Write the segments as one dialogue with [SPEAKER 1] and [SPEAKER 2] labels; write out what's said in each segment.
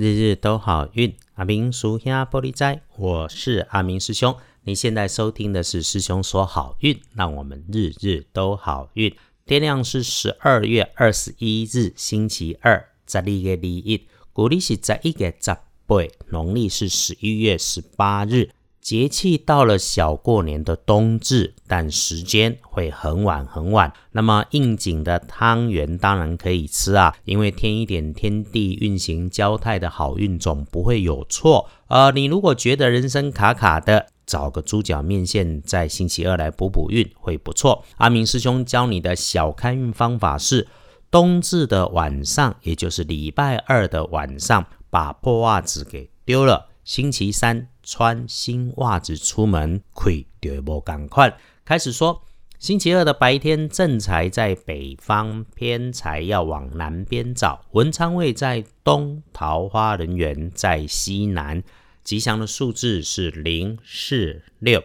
[SPEAKER 1] 日日都好运，阿明叔兄玻璃斋，我是阿明师兄。你现在收听的是师兄说好运，让我们日日都好运。天亮是十二月二十一日，星期二，十二月二一，古历是十一月十八，农历是十一月十八日。节气到了小过年的冬至，但时间会很晚很晚。那么应景的汤圆当然可以吃啊，因为添一点天地运行交泰的好运总不会有错。呃，你如果觉得人生卡卡的，找个猪脚面线在星期二来补补运会不错。阿明师兄教你的小开运方法是：冬至的晚上，也就是礼拜二的晚上，把破袜子给丢了。星期三。穿新袜子出门，亏就无赶快。开始说，星期二的白天，正财在北方，偏财要往南边找。文昌位在东，桃花人缘在西南。吉祥的数字是零、四、六。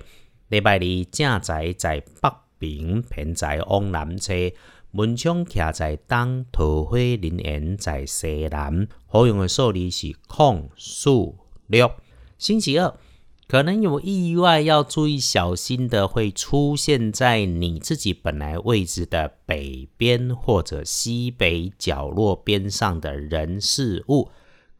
[SPEAKER 1] 礼拜二正财在北边，偏财往南车。文昌徛在东，桃花人缘在西南。好用的数字是空、数、六。星期二可能有意外，要注意小心的，会出现在你自己本来位置的北边或者西北角落边上的人事物，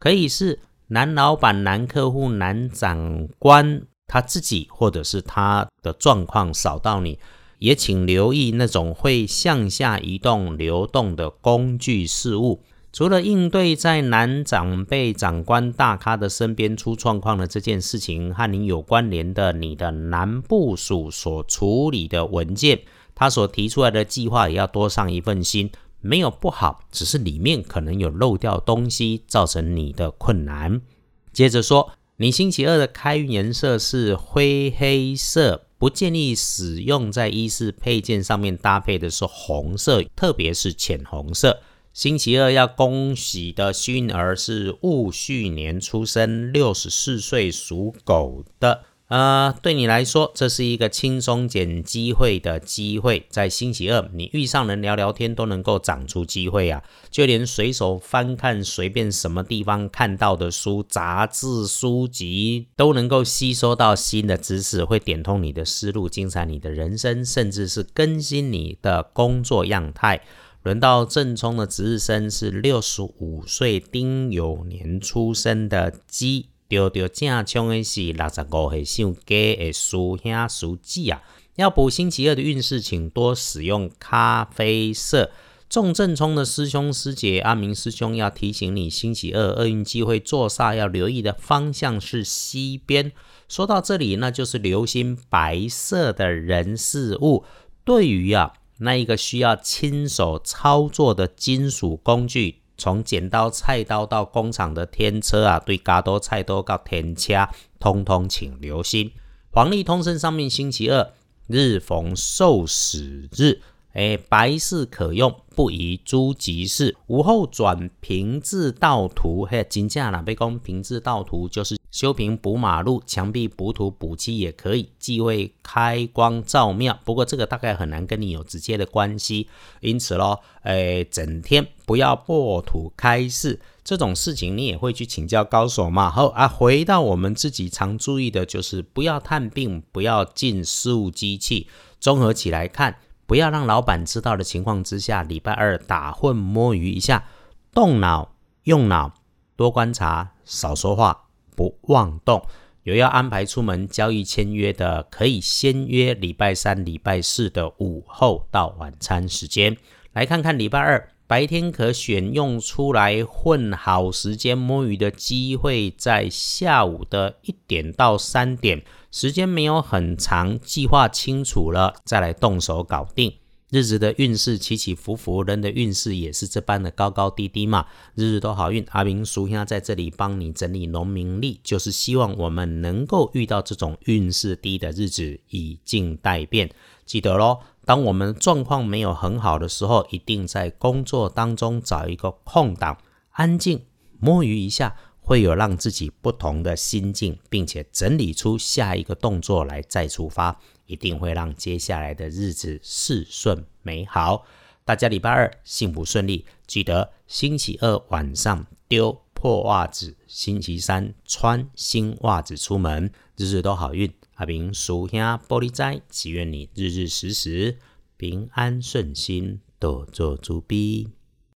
[SPEAKER 1] 可以是男老板、男客户、男长官他自己，或者是他的状况扫到你，也请留意那种会向下移动、流动的工具事物。除了应对在男长辈、长官、大咖的身边出状况的这件事情，和你有关联的，你的男部署所处理的文件，他所提出来的计划也要多上一份心。没有不好，只是里面可能有漏掉东西，造成你的困难。接着说，你星期二的开运颜色是灰黑色，不建议使用在衣饰配件上面搭配的是红色，特别是浅红色。星期二要恭喜的幸运儿是戊戌年出生，六十四岁属狗的。呃，对你来说，这是一个轻松捡机会的机会。在星期二，你遇上人聊聊天都能够长出机会啊！就连随手翻看随便什么地方看到的书、杂志、书籍，都能够吸收到新的知识，会点通你的思路，精彩你的人生，甚至是更新你的工作样态。轮到正冲的值日生是六十五岁丁酉年出生的鸡，丢丢正冲的是六十五岁属鸡的属兄属鸡啊。要补星期二的运势，请多使用咖啡色。中正冲的师兄师姐，阿明师兄要提醒你，星期二厄运机会坐煞要留意的方向是西边。说到这里，那就是留心白色的人事物。对于啊。那一个需要亲手操作的金属工具，从剪刀、菜刀到工厂的天车啊，对嘎多菜刀到天掐，通通请留心。黄历通胜上面星期二日逢受死日，哎，白事可用，不宜诸吉事。午后转平治道途，嘿，金价啦，被讲平治道途就是。修平补马路、墙壁补土补漆也可以，忌讳开光照庙。不过这个大概很难跟你有直接的关系，因此咯，诶，整天不要破土开市这种事情，你也会去请教高手嘛。好啊，回到我们自己常注意的就是不要探病，不要进事务机器。综合起来看，不要让老板知道的情况之下，礼拜二打混摸鱼一下，动脑用脑，多观察，少说话。不妄动，有要安排出门交易签约的，可以先约礼拜三、礼拜四的午后到晚餐时间，来看看礼拜二白天可选用出来混好时间摸鱼的机会，在下午的一点到三点，时间没有很长，计划清楚了再来动手搞定。日子的运势起起伏伏，人的运势也是这般的高高低低嘛。日日都好运，阿明叔兄在这里帮你整理农民历，就是希望我们能够遇到这种运势低的日子，以静待变。记得喽，当我们状况没有很好的时候，一定在工作当中找一个空档，安静摸鱼一下，会有让自己不同的心境，并且整理出下一个动作来再出发。一定会让接下来的日子事顺美好。大家礼拜二幸福顺利，记得星期二晚上丢破袜子，星期三穿新袜子出门，日日都好运。阿明属下玻璃斋，祈愿你日日时时平安顺心，多做主逼。